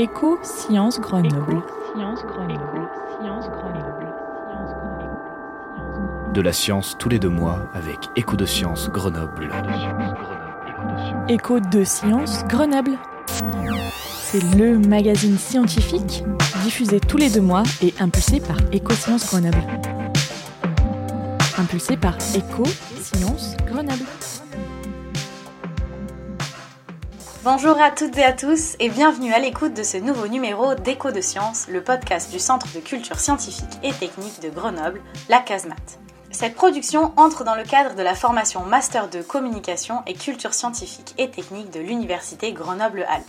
Éco Sciences Grenoble. De la science tous les deux mois avec Écho de Sciences Grenoble. Écho de Sciences Grenoble. C'est le magazine scientifique diffusé tous les deux mois et impulsé par Éco Sciences Grenoble. Impulsé par Éco Sciences Bonjour à toutes et à tous et bienvenue à l'écoute de ce nouveau numéro d'Écho de Sciences, le podcast du Centre de culture scientifique et technique de Grenoble, la CASMAT. Cette production entre dans le cadre de la formation Master de Communication et Culture scientifique et technique de l'Université Grenoble-Alpes.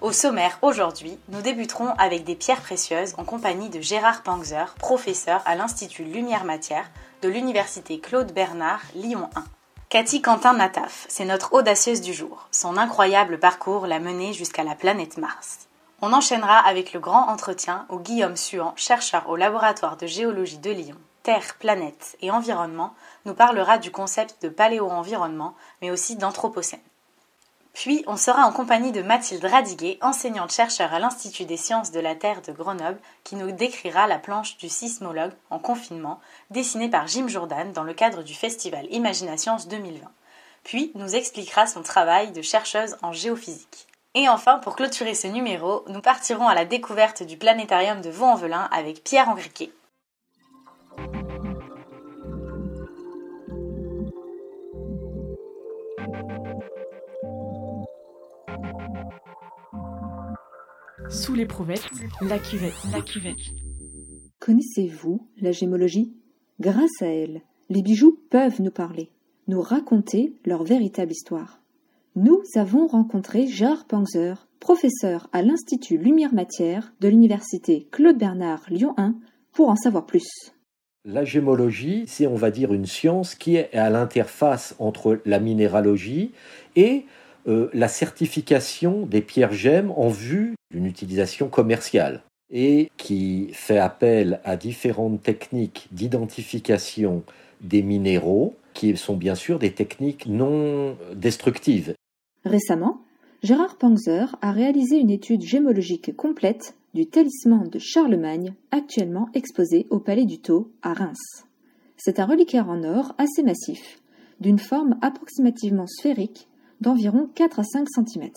Au sommaire aujourd'hui, nous débuterons avec des pierres précieuses en compagnie de Gérard Pangzer, professeur à l'Institut Lumière Matière de l'Université Claude Bernard Lyon 1. Cathy Quentin Nataf, c'est notre audacieuse du jour. Son incroyable parcours l'a menée jusqu'à la planète Mars. On enchaînera avec le grand entretien où Guillaume Suan, chercheur au laboratoire de géologie de Lyon, Terre, planète et environnement, nous parlera du concept de paléo-environnement, mais aussi d'anthropocène. Puis, on sera en compagnie de Mathilde Radiguet, enseignante-chercheur à l'Institut des sciences de la Terre de Grenoble, qui nous décrira la planche du sismologue en confinement, dessinée par Jim Jordan dans le cadre du festival Imagination 2020. Puis, nous expliquera son travail de chercheuse en géophysique. Et enfin, pour clôturer ce numéro, nous partirons à la découverte du planétarium de Vaux-en-Velin avec Pierre Henriquet. Sous l'éprouvette, la cuvette, la cuvette. Connaissez-vous la gémologie Grâce à elle, les bijoux peuvent nous parler, nous raconter leur véritable histoire. Nous avons rencontré Gérard Panzer, professeur à l'Institut Lumière Matière de l'Université Claude Bernard Lyon 1, pour en savoir plus. La gémologie, c'est on va dire une science qui est à l'interface entre la minéralogie et euh, la certification des pierres gemmes en vue d'une utilisation commerciale et qui fait appel à différentes techniques d'identification des minéraux qui sont bien sûr des techniques non destructives. Récemment, Gérard Panzer a réalisé une étude gémologique complète du talisman de Charlemagne actuellement exposé au Palais du Tau à Reims. C'est un reliquaire en or assez massif, d'une forme approximativement sphérique d'environ 4 à 5 cm.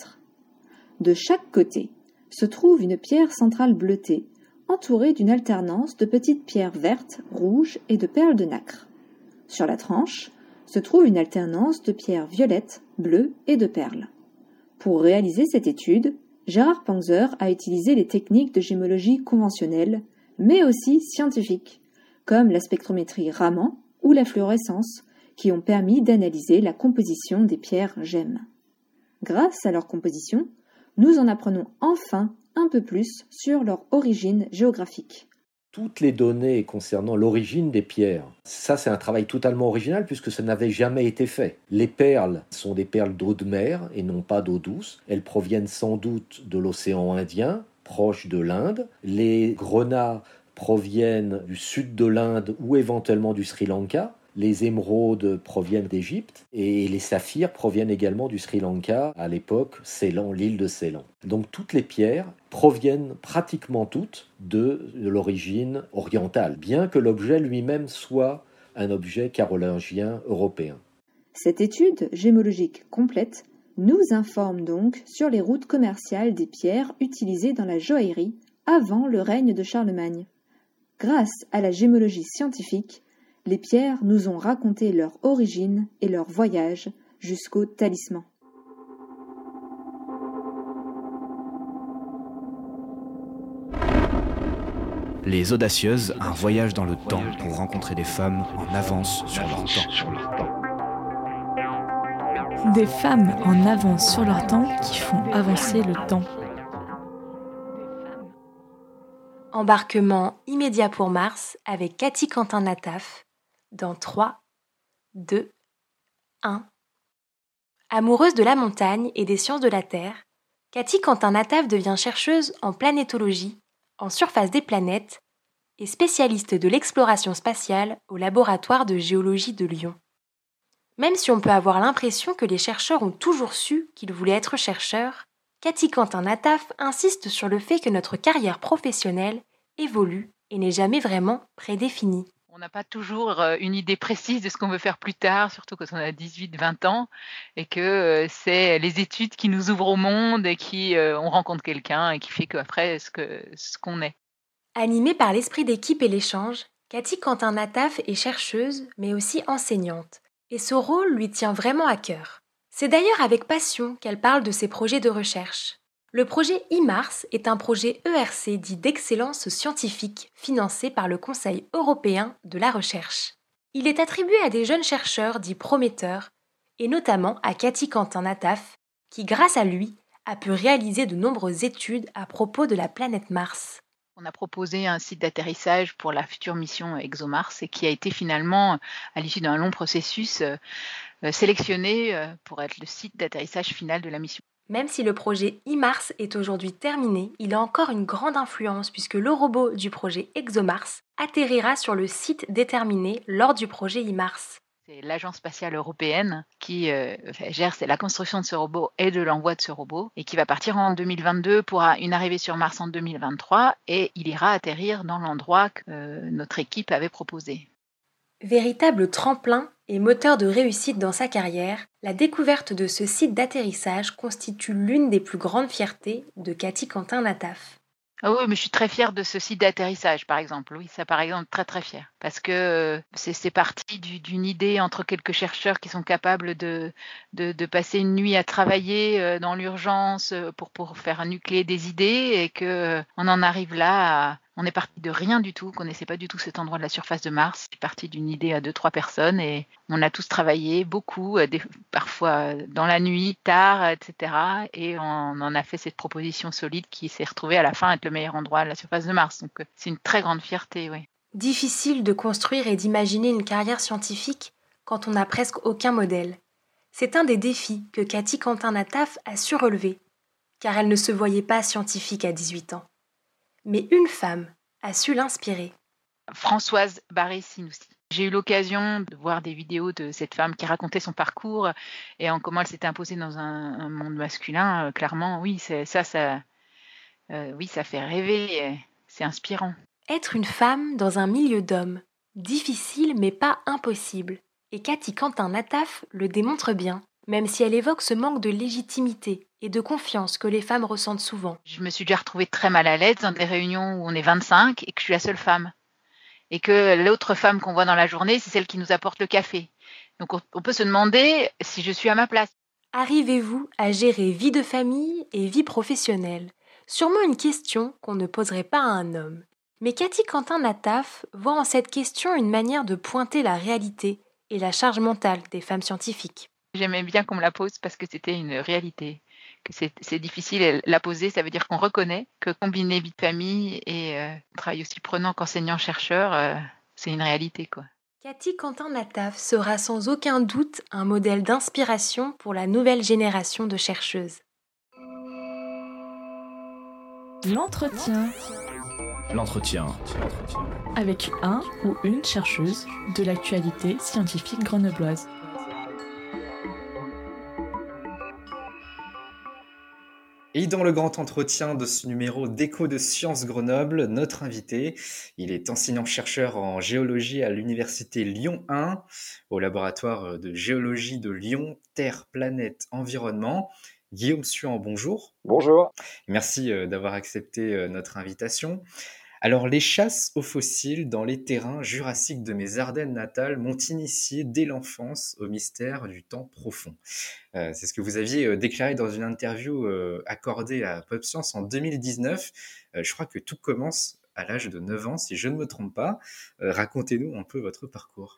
De chaque côté se trouve une pierre centrale bleutée, entourée d'une alternance de petites pierres vertes, rouges et de perles de nacre. Sur la tranche se trouve une alternance de pierres violettes, bleues et de perles. Pour réaliser cette étude, Gérard Panzer a utilisé les techniques de gémologie conventionnelles, mais aussi scientifiques, comme la spectrométrie Raman ou la fluorescence, qui ont permis d'analyser la composition des pierres gemmes. Grâce à leur composition, nous en apprenons enfin un peu plus sur leur origine géographique. Toutes les données concernant l'origine des pierres, ça c'est un travail totalement original puisque ça n'avait jamais été fait. Les perles sont des perles d'eau de mer et non pas d'eau douce. Elles proviennent sans doute de l'océan Indien, proche de l'Inde. Les grenats proviennent du sud de l'Inde ou éventuellement du Sri Lanka. Les émeraudes proviennent d'Égypte et les saphirs proviennent également du Sri Lanka, à l'époque Ceylan, l'île de Ceylan. Donc toutes les pierres proviennent pratiquement toutes de, l'origine orientale, bien que l'objet lui-même soit un objet carolingien européen. Cette étude gémologique complète nous informe donc sur les routes commerciales des pierres utilisées dans la joaillerie avant le règne de Charlemagne. Grâce à la gémologie scientifique, les pierres nous ont raconté leur origine et leur voyage jusqu'au talisman. Les Audacieuses, un voyage dans le temps pour rencontrer des femmes en avance sur leur temps. Des femmes en avance sur leur temps qui font avancer le temps. Embarquement immédiat pour Mars avec Cathy Quentin Nataf dans 3, 2, 1. Amoureuse de la montagne et des sciences de la Terre, Cathy Quentin Nataf devient chercheuse en planétologie, en surface des planètes, et spécialiste de l'exploration spatiale au laboratoire de géologie de Lyon. Même si on peut avoir l'impression que les chercheurs ont toujours su qu'ils voulaient être chercheurs, Cathy Quentin-Nataf insiste sur le fait que notre carrière professionnelle évolue et n'est jamais vraiment prédéfinie. On n'a pas toujours euh, une idée précise de ce qu'on veut faire plus tard, surtout quand on a 18-20 ans, et que euh, c'est les études qui nous ouvrent au monde et qui euh, on rencontre quelqu'un et qui fait qu'après ce qu'on ce qu'on est. Animée par l'esprit d'équipe et l'échange, Cathy Quentin-Nataf est chercheuse, mais aussi enseignante, et ce rôle lui tient vraiment à cœur. C'est d'ailleurs avec passion qu'elle parle de ses projets de recherche. Le projet IMARS est un projet ERC dit d'excellence scientifique financé par le Conseil européen de la recherche. Il est attribué à des jeunes chercheurs dits prometteurs, et notamment à Cathy Quentin-Nataf, qui grâce à lui a pu réaliser de nombreuses études à propos de la planète Mars. On a proposé un site d'atterrissage pour la future mission ExoMars et qui a été finalement, à l'issue d'un long processus, euh, sélectionné euh, pour être le site d'atterrissage final de la mission. Même si le projet IMARS est aujourd'hui terminé, il a encore une grande influence puisque le robot du projet ExoMars atterrira sur le site déterminé lors du projet IMARS. C'est l'agence spatiale européenne qui euh, gère la construction de ce robot et de l'envoi de ce robot et qui va partir en 2022 pour une arrivée sur Mars en 2023 et il ira atterrir dans l'endroit que notre équipe avait proposé. Véritable tremplin et moteur de réussite dans sa carrière, la découverte de ce site d'atterrissage constitue l'une des plus grandes fiertés de Cathy Quentin-Nataf. Ah oui, mais je suis très fière de ce site d'atterrissage, par exemple. Oui, ça, par exemple, très très fière. Parce que euh, c'est parti d'une idée entre quelques chercheurs qui sont capables de, passer une nuit à travailler euh, dans l'urgence euh, pour, pour faire nucléer des idées et que on en arrive là on est parti de rien du tout, on connaissait pas du tout cet endroit de la surface de Mars. C'est parti d'une idée à deux, trois personnes et on a tous travaillé beaucoup, euh, parfois dans la nuit, tard, etc. Et on en a fait cette proposition solide qui s'est retrouvée à la fin être le meilleur endroit de la surface de Mars. Donc euh, c'est une très grande fierté, oui. Difficile de construire et d'imaginer une carrière scientifique quand on n'a presque aucun modèle. C'est un des défis que Cathy Quentin-Nataf a su relever, car elle ne se voyait pas scientifique à 18 ans mais une femme a su l'inspirer. Françoise Barré-Sinoussi. J'ai eu l'occasion de voir des vidéos de cette femme qui racontait son parcours et en comment elle s'était imposée dans un, monde masculin. Euh, clairement, oui, ça, ça, euh, oui, ça fait rêver. C'est inspirant. Être une femme dans un milieu d'hommes, difficile mais pas impossible. Et Cathy Quentin-Nataf le démontre bien même si elle évoque ce manque de légitimité et de confiance que les femmes ressentent souvent. Je me suis déjà retrouvée très mal à l'aise dans des réunions où on est 25 et que je suis la seule femme. Et que l'autre femme qu'on voit dans la journée, c'est celle qui nous apporte le café. Donc on peut se demander si je suis à ma place. Arrivez-vous à gérer vie de famille et vie professionnelle? Sûrement une question qu'on ne poserait pas à un homme. Mais Cathy Quentin-Nataf voit en cette question une manière de pointer la réalité et la charge mentale des femmes scientifiques. J'aimais bien qu'on me la pose parce que c'était une réalité. Que c'est difficile la poser, ça veut dire qu'on reconnaît que combiner vie de famille et euh, travail aussi prenant qu'enseignant-chercheur, euh, c'est une réalité. quoi. Cathy Quentin-Nataf sera sans aucun doute un modèle d'inspiration pour la nouvelle génération de chercheuses. L'entretien. L'entretien. Avec un ou une chercheuse de l'actualité scientifique grenobloise. Et dans le grand entretien de ce numéro d'Écho de Sciences Grenoble, notre invité, il est enseignant-chercheur en géologie à l'université Lyon 1, au laboratoire de géologie de Lyon, Terre, Planète, Environnement. Guillaume Suan, bonjour. Bonjour. Merci euh, d'avoir accepté euh, notre invitation. Alors, les chasses aux fossiles dans les terrains jurassiques de mes Ardennes natales m'ont initié dès l'enfance au mystère du temps profond. Euh, c'est ce que vous aviez euh, déclaré dans une interview euh, accordée à Pop Science en 2019. je crois que tout commence à l'âge de 9 ans, si je ne me trompe pas. Racontez-nous un peu votre parcours.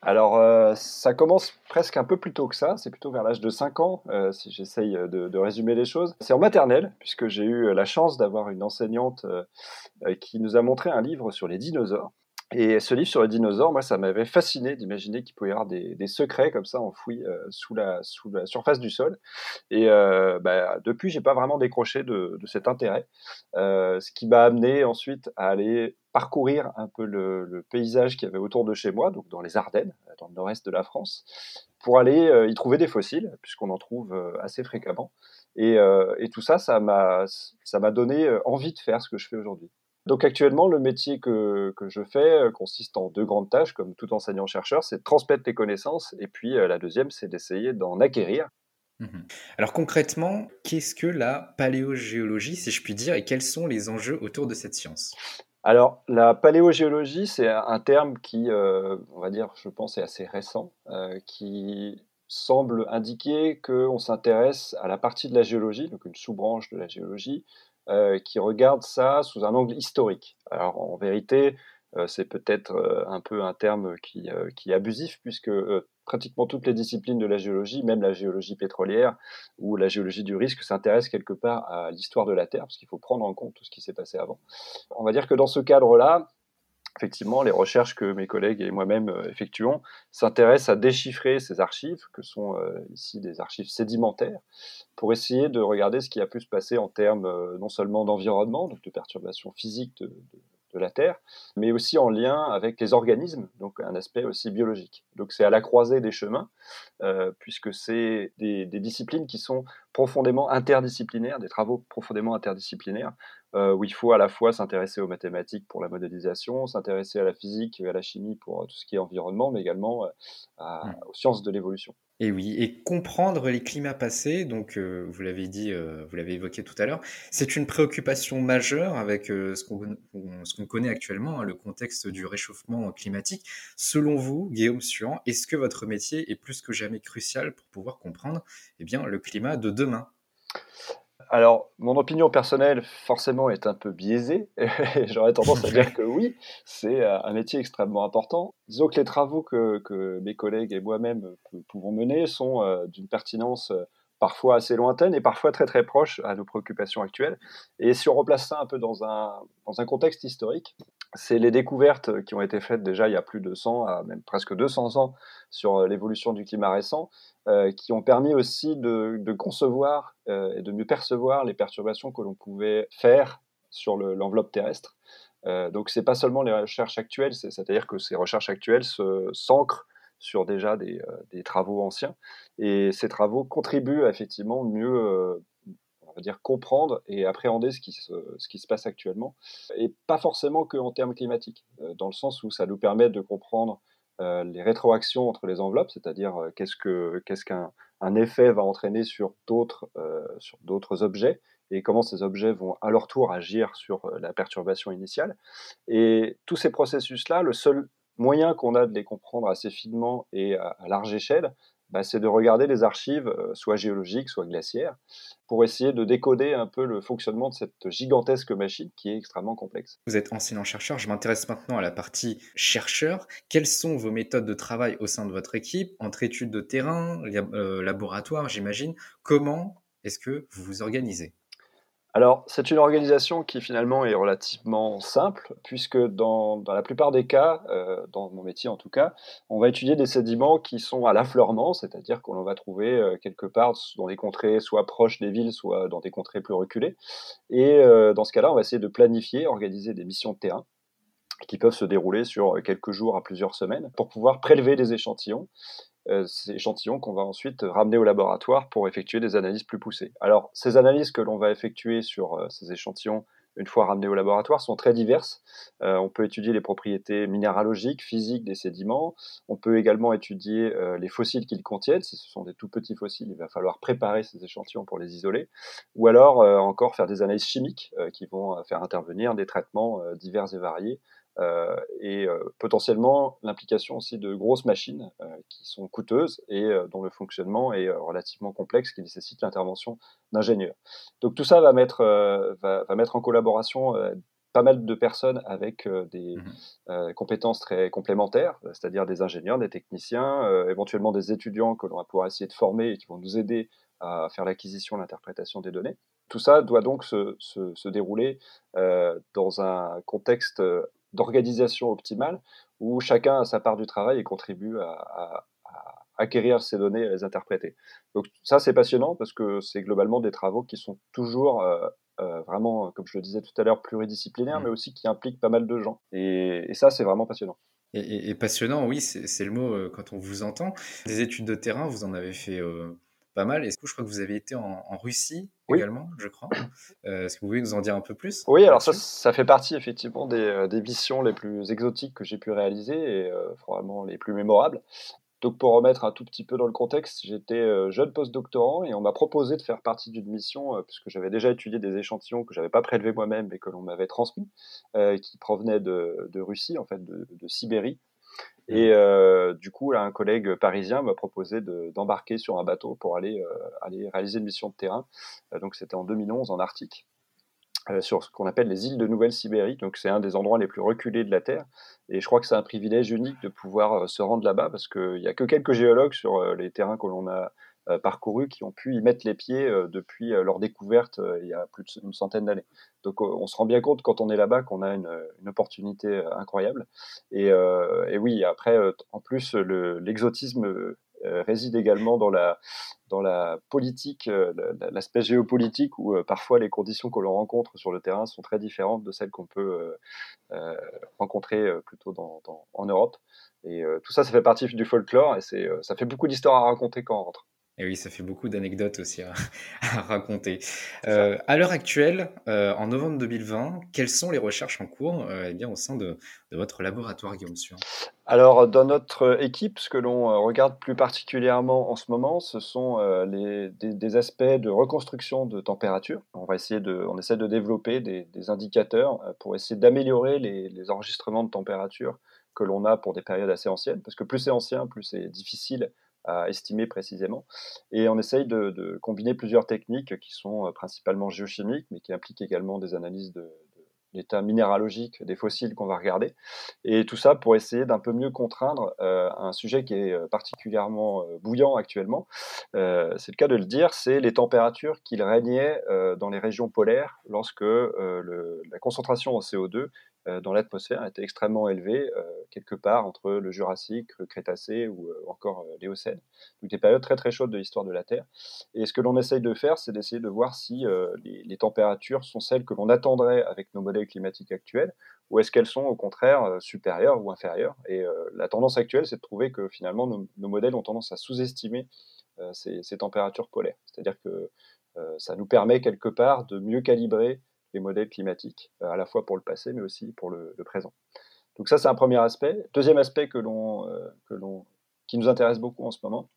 Alors, euh, ça commence presque un peu plus tôt que ça, c'est plutôt vers l'âge de 5 ans, euh, si j'essaye de, résumer les choses. C'est en maternelle, puisque j'ai eu la chance d'avoir une enseignante euh, qui nous a montré un livre sur les dinosaures. Et ce livre sur les dinosaures, moi, ça m'avait fasciné d'imaginer qu'il pouvait y avoir des, secrets comme ça enfouis euh, sous, la, sous la surface du sol. Et euh, bah, depuis, j'ai pas vraiment décroché de, cet intérêt, euh, ce qui m'a amené ensuite à aller parcourir un peu le, le paysage qu'il y avait autour de chez moi, donc dans les Ardennes, dans le nord-est de la France, pour aller y trouver des fossiles, puisqu'on en trouve assez fréquemment. Et, et tout ça, ça m'a donné envie de faire ce que je fais aujourd'hui. Donc actuellement, le métier que, que, je fais consiste en deux grandes tâches, comme tout enseignant-chercheur, c'est de transmettre les connaissances, et puis la deuxième, c'est d'essayer d'en acquérir. Mmh Alors concrètement, qu'est-ce que la paléogéologie, si je puis dire, et quels sont les enjeux autour de cette science? Alors, la paléogéologie, c'est un terme qui, euh, on va dire, je pense, est assez récent, euh, qui semble indiquer qu'on s'intéresse à la partie de la géologie, donc une sous-branche de la géologie, euh, qui regarde ça sous un angle historique. Alors, en vérité, c'est peut-être un peu un terme qui, qui est abusif, puisque pratiquement toutes les disciplines de la géologie, même la géologie pétrolière ou la géologie du risque, s'intéressent quelque part à l'histoire de la Terre, parce qu'il faut prendre en compte tout ce qui s'est passé avant. On va dire que dans ce cadre-là, effectivement, les recherches que mes collègues et moi-même euh, effectuons s'intéressent à déchiffrer ces archives, que sont euh, ici des archives sédimentaires, pour essayer de regarder ce qui a pu se passer en termes euh, non seulement d'environnement, donc de perturbations physiques de, la Terre, mais aussi en lien avec les organismes, donc un aspect aussi biologique. Donc c'est à la croisée des chemins, puisque c'est des, disciplines qui sont profondément interdisciplinaires, des travaux profondément interdisciplinaires, où il faut à la fois s'intéresser aux mathématiques pour la modélisation, s'intéresser à la physique et à la chimie pour tout ce qui est environnement, mais également euh, mmh. aux sciences de l'évolution. Et oui, et comprendre les climats passés, donc euh, vous l'avez dit, euh, vous l'avez évoqué tout à l'heure, c'est une préoccupation majeure avec euh, ce qu'on connaît actuellement, hein, le contexte du réchauffement climatique. Selon vous, Guillaume Suan, est-ce que votre métier est plus que jamais crucial pour pouvoir comprendre eh bien, le climat de demain? Alors, mon opinion personnelle, forcément, est un peu biaisée. J'aurais tendance à dire que oui, c'est euh, un métier extrêmement important. Disons que les travaux que, mes collègues et moi-même pouvons mener sont euh, d'une pertinence euh, parfois assez lointaine et parfois très très proche à nos préoccupations actuelles. Et si on replace ça un peu dans un, dans un contexte historique, c'est les découvertes qui ont été faites déjà il y a plus de 100 à même presque 200 ans sur euh, l'évolution du climat récent, euh, qui ont permis aussi de, concevoir euh, et de mieux percevoir les perturbations que l'on pouvait faire sur l'enveloppe terrestre. Euh, donc c'est pas seulement les recherches actuelles, c'est-à-dire que ces recherches actuelles s'ancrent sur déjà des, travaux anciens, et ces travaux contribuent effectivement mieux dire comprendre et appréhender ce qui se, ce qui se passe actuellement, et pas forcément qu'en termes climatiques, euh, dans le sens où ça nous permet de comprendre euh, les rétroactions entre les enveloppes, c'est-à-dire euh, qu'est-ce que qu'est-ce qu'un un effet va entraîner sur d'autres objets et comment ces objets vont à leur tour agir sur la perturbation initiale. Et tous ces processus-là, le seul moyen qu'on a de les comprendre assez finement et à large échelle, bah, c'est de regarder les archives, euh, soit géologiques, soit glaciaires, pour essayer de décoder un peu le fonctionnement de cette gigantesque machine qui est extrêmement complexe. Vous êtes enseignant-chercheur, je m'intéresse maintenant à la partie chercheur. Quelles sont vos méthodes de travail au sein de votre équipe, entre études de terrain, euh, laboratoire, j'imagine? Comment est-ce que vous vous organisez? Alors, c'est une organisation qui finalement est relativement simple, puisque dans, la plupart des cas, euh, dans mon métier en tout cas, on va étudier des sédiments qui sont à l'affleurement, c'est-à-dire qu'on va trouver euh, quelque part dans des contrées soit proches des villes, soit dans des contrées plus reculées. Et euh, dans ce cas-là, on va essayer de planifier, organiser des missions de terrain qui peuvent se dérouler sur quelques jours à plusieurs semaines pour pouvoir prélever des échantillons ces échantillons qu'on va ensuite ramener au laboratoire pour effectuer des analyses plus poussées. Alors, ces analyses que l'on va effectuer sur euh, ces échantillons une fois ramenés au laboratoire sont très diverses. Euh, on peut étudier les propriétés minéralogiques, physiques des sédiments. On peut également étudier les fossiles qu'ils contiennent. Si ce sont des tout petits fossiles, il va falloir préparer ces échantillons pour les isoler. Ou alors encore faire des analyses chimiques qui vont faire intervenir des traitements divers et variés euh, et euh, potentiellement l'implication aussi de grosses machines euh, qui sont coûteuses et dont le fonctionnement est relativement complexe, qui nécessite l'intervention d'ingénieurs. Donc tout ça va mettre, va, va mettre en collaboration pas mal de personnes avec des mmh compétences très complémentaires, c'est-à-dire des ingénieurs, des techniciens, éventuellement des étudiants que l'on va pouvoir essayer de former et qui vont nous aider à faire l'acquisition, l'interprétation des données. Tout ça doit donc se, se, se dérouler euh, dans un contexte d'organisation optimale où chacun a sa part du travail et contribue à, acquérir ces données et à les interpréter. Donc ça, c'est passionnant parce que c'est globalement des travaux qui sont toujours euh, euh, vraiment, comme je le disais tout à l'heure, pluridisciplinaires, mmh. mais aussi qui impliquent pas mal de gens. Et, ça, c'est vraiment passionnant. Et, passionnant, oui, c'est le mot euh, quand on vous entend. Des études de terrain, vous en avez fait pas mal. Et du coup, je crois que vous avez été en, Russie également, je crois. Est-ce que vous pouvez nous en dire un peu plus Oui, alors ça, ça fait partie effectivement des, des missions les plus exotiques que j'ai pu réaliser et probablement les plus mémorables. Donc pour remettre un tout petit peu dans le contexte, j'étais euh, jeune post-doctorant et on m'a proposé de faire partie d'une mission, euh, puisque j'avais déjà étudié des échantillons que j'avais pas prélevés moi-même mais que l'on m'avait transmis, euh, qui provenaient de, Russie, en fait de, Sibérie. Et du coup, un collègue parisien m'a proposé d'embarquer sur un bateau pour aller, aller réaliser une mission de terrain. donc c'était en 2011 en Arctique. Euh, sur ce qu'on appelle les îles de Nouvelle-Sibérie. Donc c'est un des endroits les plus reculés de la Terre. Et je crois que c'est un privilège unique de pouvoir euh, se rendre là-bas parce qu'il n'y a que quelques géologues sur euh, les terrains que l'on a parcourus qui ont pu y mettre les pieds depuis leur découverte il y a plus d'une centaine d'années. Donc on se rend bien compte quand on est là-bas qu'on a une, opportunité incroyable. Et, oui, après, en plus, l'exotisme euh, réside également dans la, dans la politique, euh, l'aspect géopolitique où euh, parfois les conditions que l'on rencontre sur le terrain sont très différentes de celles qu'on peut rencontrer plutôt en Europe. Et tout ça, ça fait partie du folklore et ça fait beaucoup d'histoires à raconter quand on rentre. Et oui, ça fait beaucoup d'anecdotes aussi à, raconter. Euh, à l'heure actuelle, euh, en novembre 2020, quelles sont les recherches en cours euh, eh bien, au sein de, votre laboratoire, Guillaume Suin? Alors, dans notre équipe, ce que l'on regarde plus particulièrement en ce moment, ce sont des, aspects de reconstruction de température. On, va essayer de, on essaie de développer des, indicateurs pour essayer d'améliorer les enregistrements de température que l'on a pour des périodes assez anciennes, parce que plus c'est ancien, plus c'est difficile à estimer précisément. Et on essaye de, combiner plusieurs techniques qui sont euh, principalement géochimiques, mais qui impliquent également des analyses de, l'état minéralogique des fossiles qu'on va regarder. Et tout ça pour essayer d'un peu mieux contraindre euh, un sujet qui est euh, particulièrement bouillant actuellement. c'est le cas de le dire, c'est les températures qu'il régnait dans les régions polaires lorsque la concentration en CO2 euh, dans l'atmosphère était extrêmement élevé, euh, quelque part entre le Jurassique, le Crétacé ou euh, encore l'Éocène. Donc des périodes très très chaudes de l'histoire de la Terre. Et ce que l'on essaye de faire, c'est d'essayer de voir si les, températures sont celles que l'on attendrait avec nos modèles climatiques actuels, ou est-ce qu'elles sont au contraire supérieures ou inférieures. Et la tendance actuelle, c'est de trouver que finalement nos, modèles ont tendance à sous-estimer ces, températures polaires. C'est-à-dire que ça nous permet quelque part de mieux calibrer les modèles climatiques, euh, à la fois pour le passé, mais aussi pour le, présent. Donc ça, c'est un premier aspect. Deuxième aspect que l'on, euh, que l'on, qui nous intéresse beaucoup en ce moment,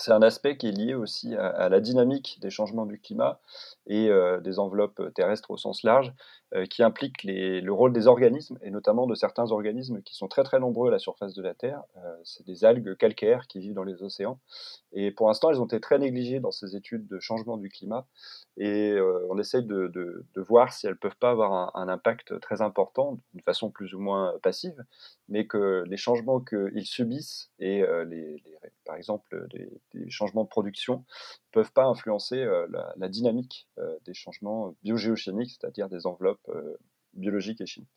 c'est un aspect qui est lié aussi à, la dynamique des changements du climat et euh, des enveloppes terrestres au sens large, euh, qui implique le rôle des organismes, et notamment de certains organismes qui sont très nombreux à la surface de la Terre. Euh, c'est des algues calcaires qui vivent dans les océans. Et pour l'instant, elles ont été très négligées dans ces études de changement du climat. Et on essaye de, voir si elles peuvent pas avoir un, un impact très important, d'une façon plus ou moins passive, mais que les changements qu'ils subissent et les, les, par exemple les, les, changements de production peuvent pas influencer la, la, dynamique des changements biogéochimiques, c'est-à-dire des enveloppes euh, biologique et chimique.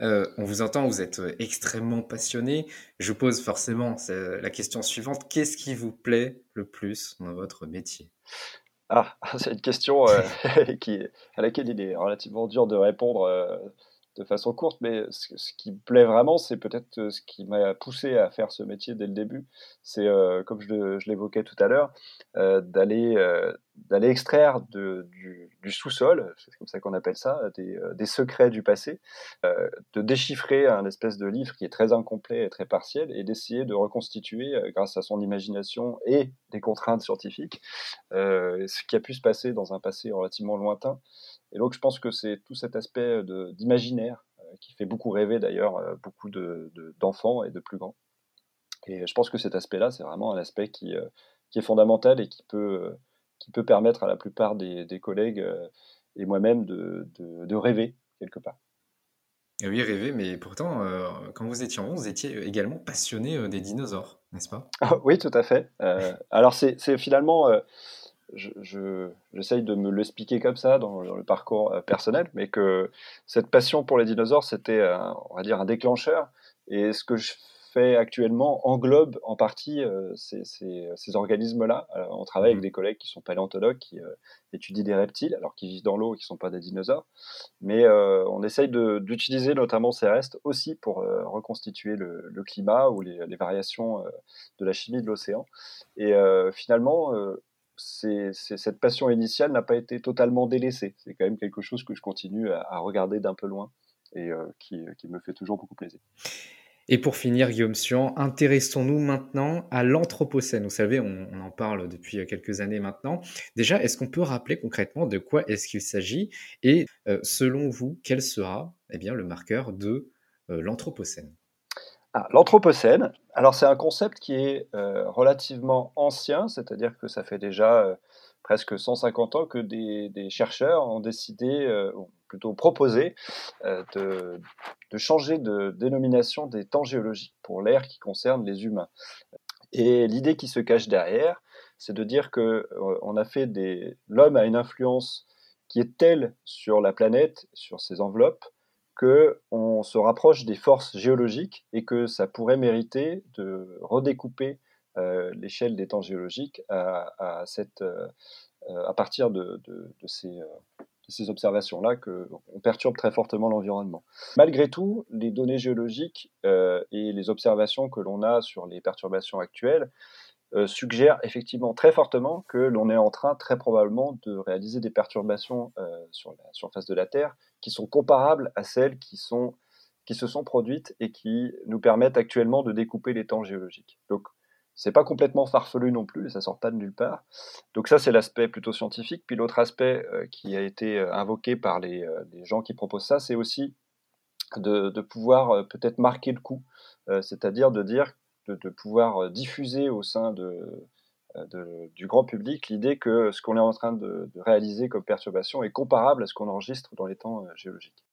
Euh, on vous entend, vous êtes euh, extrêmement passionné. Je pose forcément la question suivante. Qu'est-ce qui vous plaît le plus dans votre métier? Ah, c'est une question qui, à laquelle il est relativement dur de répondre de façon courte, mais ce, qui me plaît vraiment, c'est peut-être euh, ce qui m'a poussé à faire ce métier dès le début. C'est, euh, comme je, l'évoquais tout à l'heure, euh, d'aller d'aller extraire de, du, sous-sol, c'est comme ça qu'on appelle ça, des, des, secrets du passé, de déchiffrer un espèce de livre qui est très incomplet et très partiel, et d'essayer de reconstituer, grâce à son imagination et des contraintes scientifiques, ce qui a pu se passer dans un passé relativement lointain. Et donc je pense que c'est tout cet aspect d'imaginaire euh, qui fait beaucoup rêver d'ailleurs euh, beaucoup d'enfants de, et de plus grands. Et je pense que cet aspect-là, c'est vraiment un aspect qui, euh, qui, est fondamental et qui peut, qui peut permettre à la plupart des, des collègues et moi-même de, de, rêver quelque part. oui, rêver, mais pourtant, quand vous étiez en vous étiez également passionné des dinosaures, n'est-ce pas? Oui, tout à fait. alors, c'est finalement j'essaye de me l'expliquer comme ça dans, le parcours euh, personnel, mais que cette passion pour les dinosaures, c'était, on va dire, un déclencheur. Et ce que je actuellement englobe en partie euh, ces, ces, organismes-là. On travaille avec mmh. des collègues qui sont paléontologues, qui euh, étudient des reptiles, alors qu'ils vivent dans l'eau et qui ne sont pas des dinosaures. Mais on essaye d'utiliser notamment ces restes aussi pour reconstituer le, climat ou les, les variations de la chimie de l'océan. Et finalement, cette passion initiale n'a pas été totalement délaissée. C'est quand même quelque chose que je continue à, regarder d'un peu loin et qui, qui me fait toujours beaucoup plaisir. Et pour finir, Guillaume Suan, intéressons-nous maintenant à l'Anthropocène. Vous savez, on, en parle depuis quelques années maintenant. Déjà, est-ce qu'on peut rappeler concrètement de quoi est-ce qu'il s'agit Et euh, selon vous, quel sera eh bien, le marqueur de euh, l'Anthropocène? Ah, L'Anthropocène, alors c'est un concept qui est euh, relativement ancien, c'est-à-dire que ça fait déjà presque 150 ans que des, chercheurs ont décidé, plutôt proposé euh, de, changer de dénomination des temps géologiques pour l'ère qui concerne les humains. Et l'idée qui se cache derrière, c'est de dire que euh, on a fait des l'homme a une influence qui est telle sur la planète, sur ses enveloppes, que on se rapproche des forces géologiques et que ça pourrait mériter de redécouper euh, l'échelle des temps géologiques à, cette, à partir de ces, ces observations-là qu'on perturbe très fortement l'environnement. Malgré tout, les données géologiques euh, et les observations que l'on a sur les perturbations actuelles euh, suggèrent effectivement très fortement que l'on est en train très probablement de réaliser des perturbations euh, sur la surface de la Terre qui sont comparables à celles qui, sont, qui se sont produites et qui nous permettent actuellement de découper les temps géologiques. C'est pas complètement farfelu non plus, ça sort pas de nulle part. Donc ça, c'est l'aspect plutôt scientifique. Puis l'autre aspect euh, qui a été euh, invoqué par les, euh, les, gens qui proposent ça, c'est aussi de, pouvoir peut-être marquer le coup, c'est-à-dire de dire, de, pouvoir diffuser au sein de, du grand public l'idée que ce qu'on est en train de, réaliser comme perturbation est comparable à ce qu'on enregistre dans les temps géologiques.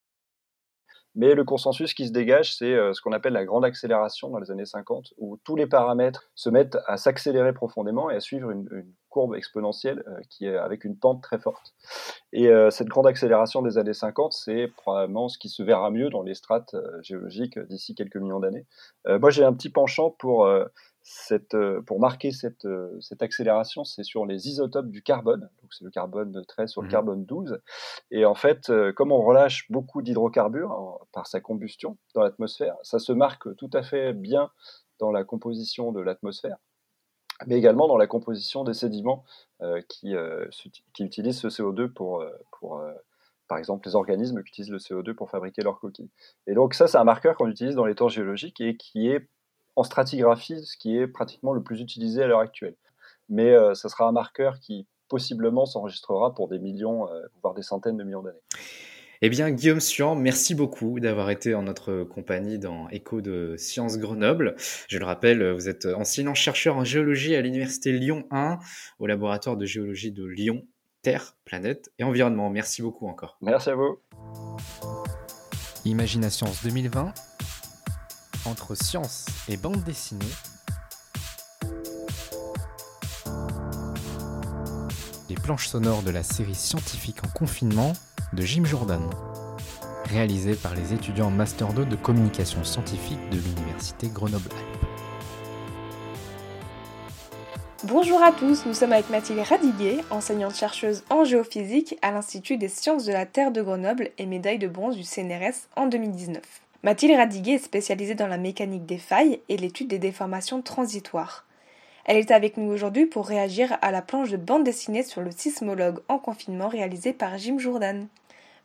Mais le consensus qui se dégage, c'est euh, ce qu'on appelle la grande accélération dans les années 50, où tous les paramètres se mettent à s'accélérer profondément et à suivre une, courbe exponentielle euh, qui est avec une pente très forte. Et euh, cette grande accélération des années 50, c'est probablement ce qui se verra mieux dans les strates géologiques d'ici quelques millions d'années. moi, j'ai un petit penchant pour cette, euh, pour marquer cette, euh, cette accélération, c'est sur les isotopes du carbone. Donc c'est le carbone 13 sur le mmh carbone 12. Et en fait, euh, comme on relâche beaucoup d'hydrocarbures par sa combustion dans l'atmosphère, ça se marque tout à fait bien dans la composition de l'atmosphère, mais également dans la composition des sédiments qui, qui, utilisent ce CO2 pour, pour par exemple, les organismes qui utilisent le CO2 pour fabriquer leurs coquilles. Et donc ça, c'est un marqueur qu'on utilise dans les temps géologiques et qui est en stratigraphie, ce qui est pratiquement le plus utilisé à l'heure actuelle. Mais euh, ce sera un marqueur qui possiblement s'enregistrera pour des millions, euh, voire des centaines de millions d'années. Eh bien, Guillaume Suan, merci beaucoup d'avoir été en notre compagnie dans Écho de Sciences Grenoble. Je le rappelle, vous êtes enseignant chercheur en géologie à l'Université Lyon 1, au laboratoire de géologie de Lyon, Terre, planète et environnement. Merci beaucoup encore. Merci à vous. Imagination 2020 entre science et bande dessinée, les planches sonores de la série scientifique en confinement de Jim Jordan, réalisé par les étudiants Master 2 de communication scientifique de l'Université Grenoble-Alpes. Bonjour à tous, nous sommes avec Mathilde Radiguet, enseignante-chercheuse en géophysique à l'Institut des sciences de la Terre de Grenoble et médaille de bronze du CNRS en 2019. Mathilde Radiguet est spécialisée dans la mécanique des failles et l'étude des déformations transitoires. Elle est avec nous aujourd'hui pour réagir à la planche de bande dessinée sur le sismologue en confinement réalisée par Jim Jourdan.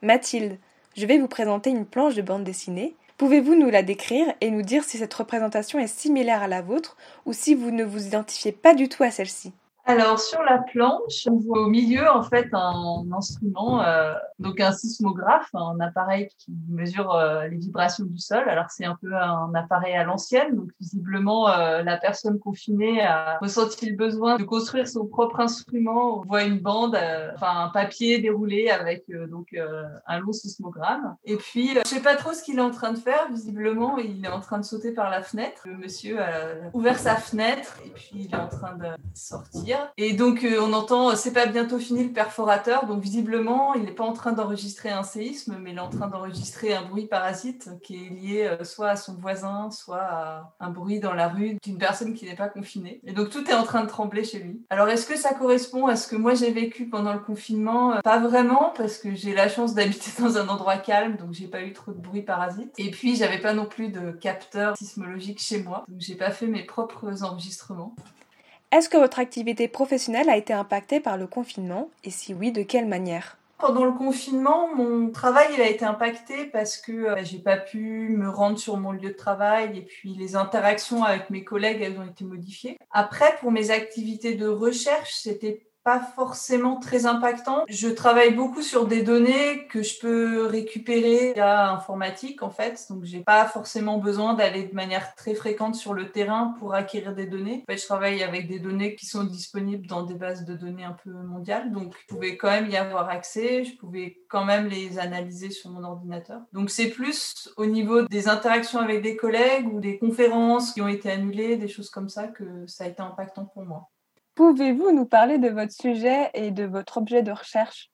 Mathilde, je vais vous présenter une planche de bande dessinée. Pouvez-vous nous la décrire et nous dire si cette représentation est similaire à la vôtre ou si vous ne vous identifiez pas du tout à celle-ci? Alors sur la planche, on voit au milieu en fait un instrument, euh, donc un sismographe, un appareil qui mesure euh, les vibrations du sol. Alors c'est un peu un appareil à l'ancienne, donc visiblement euh, la personne confinée a ressenti le besoin de construire son propre instrument. On voit une bande, enfin un papier déroulé avec donc un long sismogramme. Et puis je sais pas trop ce qu'il est en train de faire. Visiblement il est en train de sauter par la fenêtre. Le monsieur a ouvert sa fenêtre et puis il est en train de sortir. Et donc, euh, on entend, euh, c'est pas bientôt fini le perforateur. Donc, visiblement, il n'est pas en train d'enregistrer un séisme, mais il est en train d'enregistrer un bruit parasite qui est lié euh, soit à son voisin, soit à un bruit dans la rue d'une personne qui n'est pas confinée. Et donc, tout est en train de trembler chez lui. Alors, est-ce que ça correspond à ce que moi j'ai vécu pendant le confinement? Pas vraiment, parce que j'ai la chance d'habiter dans un endroit calme, donc j'ai pas eu trop de bruit parasite. Et puis, j'avais pas non plus de capteur sismologique chez moi, donc j'ai pas fait mes propres enregistrements. Est-ce que votre activité professionnelle a été impactée par le confinement et si oui, de quelle manière? Pendant le confinement, mon travail il a été impacté parce que euh, j'ai pas pu me rendre sur mon lieu de travail et puis les interactions avec mes collègues elles ont été modifiées. Après, pour mes activités de recherche, c'était pas forcément très impactant. Je travaille beaucoup sur des données que je peux récupérer via informatique en fait, donc j'ai pas forcément besoin d'aller de manière très fréquente sur le terrain pour acquérir des données. En fait, je travaille avec des données qui sont disponibles dans des bases de données un peu mondiales, donc je pouvais quand même y avoir accès, je pouvais quand même les analyser sur mon ordinateur. Donc c'est plus au niveau des interactions avec des collègues ou des conférences qui ont été annulées, des choses comme ça que ça a été impactant pour moi. Pouvez-vous nous parler de votre sujet et de votre objet de recherche?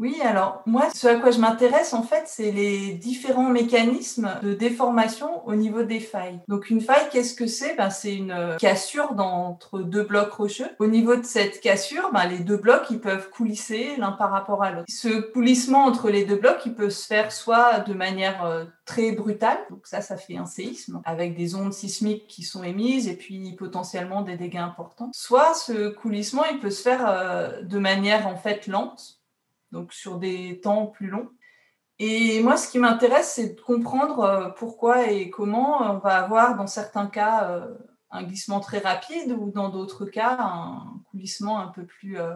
Oui, alors moi, ce à quoi je m'intéresse en fait, c'est les différents mécanismes de déformation au niveau des failles. Donc une faille, qu'est-ce que c'est? Ben, C'est une euh, cassure entre deux blocs rocheux. Au niveau de cette cassure, ben, les deux blocs, ils peuvent coulisser l'un par rapport à l'autre. Ce coulissement entre les deux blocs, il peut se faire soit de manière euh, très brutale, donc ça, ça fait un séisme, avec des ondes sismiques qui sont émises et puis potentiellement des dégâts importants. Soit ce coulissement, il peut se faire euh, de manière en fait lente, donc sur des temps plus longs. Et moi, ce qui m'intéresse, c'est de comprendre euh, pourquoi et comment on va avoir, dans certains cas, euh, un glissement très rapide ou dans d'autres cas, un coulissement un peu plus euh,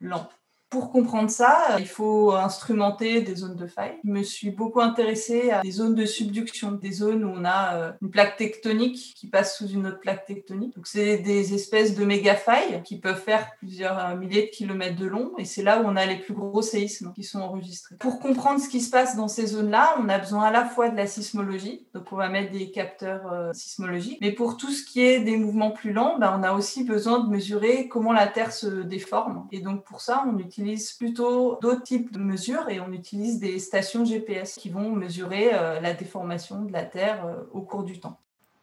lent. Pour comprendre ça, il faut instrumenter des zones de faille. Je me suis beaucoup intéressée à des zones de subduction, des zones où on a euh, une plaque tectonique qui passe sous une autre plaque tectonique. Donc c'est des espèces de méga failles qui peuvent faire plusieurs euh, milliers de kilomètres de long et c'est là où on a les plus gros séismes qui sont enregistrés. Pour comprendre ce qui se passe dans ces zones-là, on a besoin à la fois de la sismologie, donc on va mettre des capteurs euh, sismologiques, mais pour tout ce qui est des mouvements plus lents, ben, on a aussi besoin de mesurer comment la Terre se déforme. Et donc pour ça, on utilise utilise plutôt d'autres types de mesures et on utilise des stations GPS qui vont mesurer euh, la déformation de la Terre euh, au cours du temps.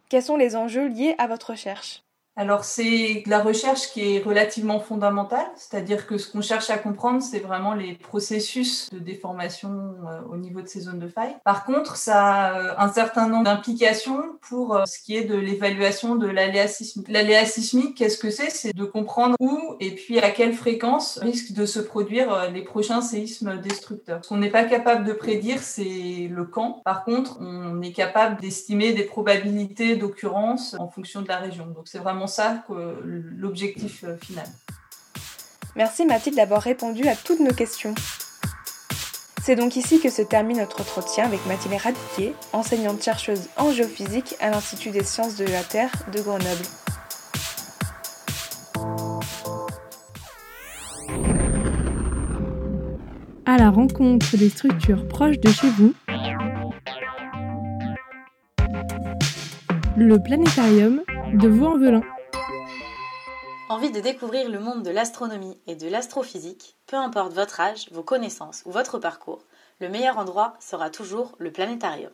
Quels sont les enjeux liés à votre recherche? Alors c'est la recherche qui est relativement fondamentale, c'est-à-dire que ce qu'on cherche à comprendre, c'est vraiment les processus de déformation euh, au niveau de ces zones de faille. Par contre, ça a euh, un certain nombre d'implications pour euh, ce qui est de l'évaluation de l'aléa sismique. L'aléa sismique, qu'est-ce que c'est? C'est de comprendre où et puis à quelle fréquence risquent de se produire les prochains séismes destructeurs. Ce qu'on n'est pas capable de prédire, c'est le quand. Par contre, on est capable d'estimer des probabilités d'occurrence en fonction de la région. Donc c'est vraiment ça l'objectif euh, final. Merci Mathilde d'avoir répondu à toutes nos questions. C'est donc ici que se termine notre entretien avec Mathilde Radiquet, enseignante chercheuse en géophysique à l'Institut des sciences de la Terre de Grenoble. À la rencontre des structures proches de chez vous, le planétarium de Vaux-en-Velin. Envie de découvrir le monde de l'astronomie et de l'astrophysique Peu importe votre âge, vos connaissances ou votre parcours, le meilleur endroit sera toujours le planétarium.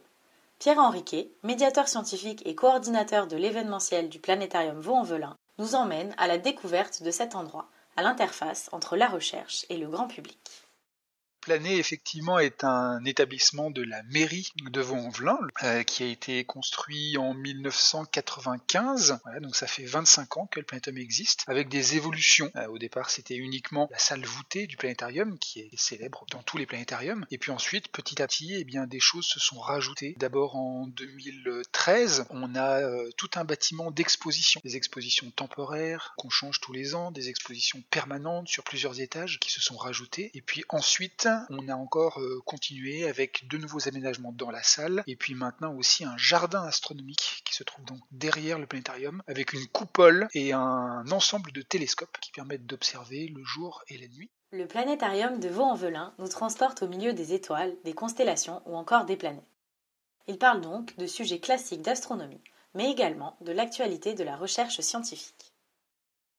Pierre Henriquet, médiateur scientifique et coordinateur de l'événementiel du planétarium Vaux-en-Velin, nous emmène à la découverte de cet endroit, à l'interface entre la recherche et le grand public. Plané, effectivement, est un établissement de la mairie de Vaux-en-Velin euh, qui a été construit en 1995. donc ça fait 25 ans que le planétarium existe, avec des évolutions. Euh, au départ, c'était uniquement la salle voûtée du planétarium, qui est célèbre dans tous les planétariums. Et puis ensuite, petit à petit, eh bien, des choses se sont rajoutées. D'abord en 2013, on a euh, tout un bâtiment d'exposition. Des expositions temporaires qu'on change tous les ans, des expositions permanentes sur plusieurs étages qui se sont rajoutées. Et puis ensuite, on a encore euh, continué avec de nouveaux aménagements dans la salle, et puis maintenant aussi un jardin astronomique qui se trouve donc derrière le planétarium, avec une coupole et un ensemble de télescopes qui permettent d'observer le jour et la nuit. Le planétarium de Vaux-en-Velin nous transporte au milieu des étoiles, des constellations ou encore des planètes. Il parle donc de sujets classiques d'astronomie, mais également de l'actualité de la recherche scientifique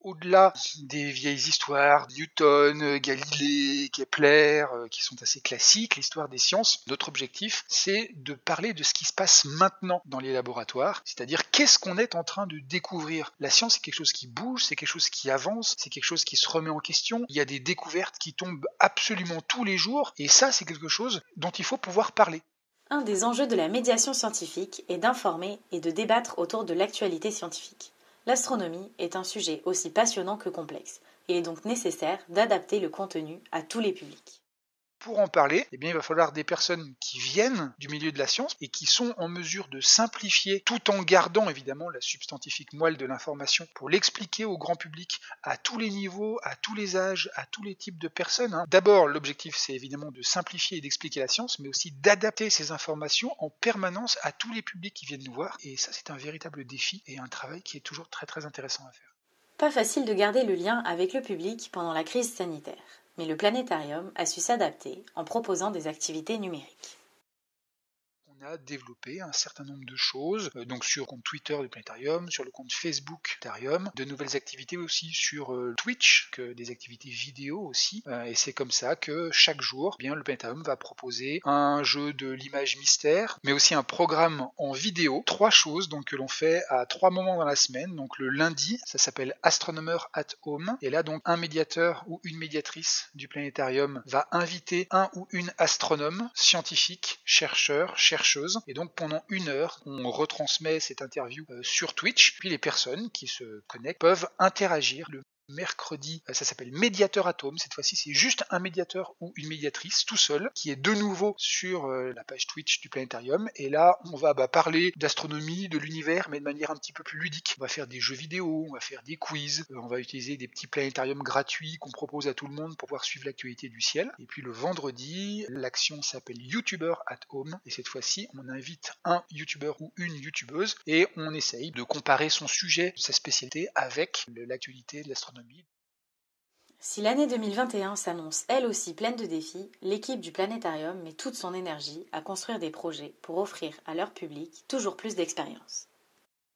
au-delà des vieilles histoires, Newton, Galilée, Kepler, euh, qui sont assez classiques, l'histoire des sciences, notre objectif, c'est de parler de ce qui se passe maintenant dans les laboratoires, c'est-à-dire qu'est-ce qu'on est en train de découvrir? La science, c'est quelque chose qui bouge, c'est quelque chose qui avance, c'est quelque chose qui se remet en question, il y a des découvertes qui tombent absolument tous les jours, et ça, c'est quelque chose dont il faut pouvoir parler. Un des enjeux de la médiation scientifique est d'informer et de débattre autour de l'actualité scientifique. L'astronomie est un sujet aussi passionnant que complexe. Il est donc nécessaire d'adapter le contenu à tous les publics pour en parler, eh bien, il va falloir des personnes qui viennent du milieu de la science et qui sont en mesure de simplifier tout en gardant évidemment la substantifique moelle de l'information pour l'expliquer au grand public à tous les niveaux, à tous les âges, à tous les types de personnes. Hein. D'abord, l'objectif c'est évidemment de simplifier et d'expliquer la science, mais aussi d'adapter ces informations en permanence à tous les publics qui viennent nous voir. Et ça, c'est un véritable défi et un travail qui est toujours très très intéressant à faire. Pas facile de garder le lien avec le public pendant la crise sanitaire mais le planétarium a su s'adapter en proposant des activités numériques a développé un certain nombre de choses, euh, donc sur le compte Twitter du Planétarium, sur le compte Facebook Planétarium, de nouvelles activités aussi sur euh, Twitch, que des activités vidéo aussi, euh, et c'est comme ça que chaque jour, eh bien le Planétarium va proposer un jeu de l'image mystère, mais aussi un programme en vidéo, trois choses donc que l'on fait à trois moments dans la semaine. Donc le lundi, ça s'appelle Astronomer at Home, et là donc un médiateur ou une médiatrice du Planétarium va inviter un ou une astronome, scientifique, chercheur, chercheur et donc pendant une heure, on retransmet cette interview euh, sur Twitch. Puis les personnes qui se connectent peuvent interagir. Le mercredi, euh, ça s'appelle Médiateur Atome. Cette fois-ci, c'est juste un médiateur ou une médiatrice tout seul qui est de nouveau sur euh, la page Twitch du Planétarium. Et là, on va bah, parler d'astronomie, de l'univers, mais de manière un petit peu plus ludique. On va faire des jeux vidéo, on va faire des quiz, euh, on va utiliser des petits planétariums gratuits qu'on propose à tout le monde pour pouvoir suivre l'actualité du ciel. Et puis le vendredi, l'action s'appelle YouTuber at Home. Et cette fois-ci, on invite un YouTuber ou une YouTubeuse et on essaye de comparer son sujet, sa spécialité avec l'actualité de l'astronomie si l'année 2021 s'annonce elle aussi pleine de défis, l'équipe du planétarium met toute son énergie à construire des projets pour offrir à leur public toujours plus d'expérience.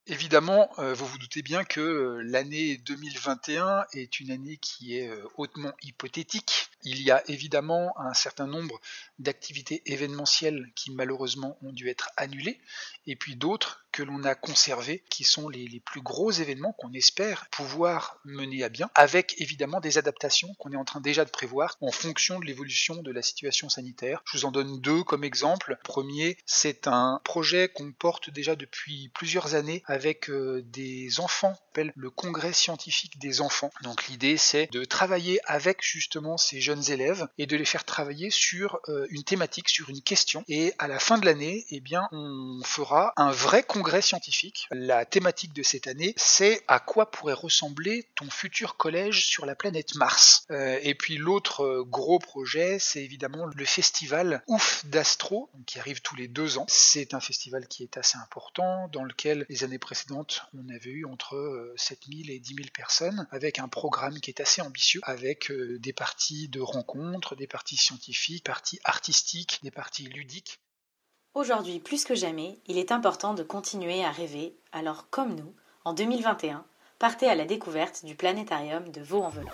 Évidemment, euh, vous vous doutez bien que euh, l'année 2021 est une année qui est euh, hautement hypothétique. Il y a évidemment un certain nombre d'activités événementielles qui malheureusement ont dû être annulées, et puis d'autres que l'on a conservées, qui sont les, plus gros événements qu'on espère pouvoir mener à bien, avec évidemment des adaptations qu'on est en train déjà de prévoir en fonction de l'évolution de la situation sanitaire. Je vous en donne deux comme exemple. Le premier, c'est un projet qu'on porte déjà depuis plusieurs années avec euh, des enfants, appelle le congrès scientifique des enfants. Donc l'idée c'est de travailler avec justement ces jeunes élèves et de les faire travailler sur euh, une thématique, sur une question. Et à la fin de l'année, eh bien, on fera un vrai congrès scientifique. La thématique de cette année, c'est à quoi pourrait ressembler ton futur collège sur la planète Mars. Euh, et puis l'autre gros projet, c'est évidemment le festival Ouf d'Astro, qui arrive tous les deux ans. C'est un festival qui est assez important, dans lequel les années précédente, on avait eu entre 7000 euh, et 10 000 personnes, avec un programme qui est assez ambitieux, avec euh, des parties de rencontres, des parties scientifiques, des parties artistiques, des parties ludiques. Aujourd'hui, plus que jamais, il est important de continuer à rêver, alors comme nous, en 2021, partez à la découverte du planétarium de Vaux-en-Velin.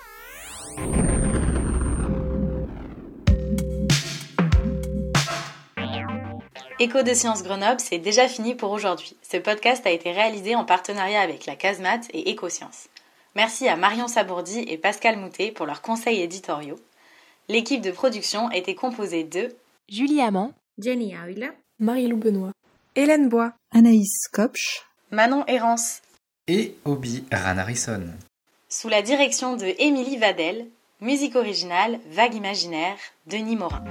Écho de Sciences Grenoble, c'est déjà fini pour aujourd'hui. Ce podcast a été réalisé en partenariat avec la Casemat et EcoSciences. Merci à Marion Sabourdi et Pascal Moutet pour leurs conseils éditoriaux. L'équipe de production était composée de Julie Amand, Jenny Aouila, Marie-Lou Benoît, Hélène Bois, Anaïs Kopch, Manon Errance et Obi Ranarison. Sous la direction de Émilie Vadel, musique originale Vague Imaginaire, Denis Morin.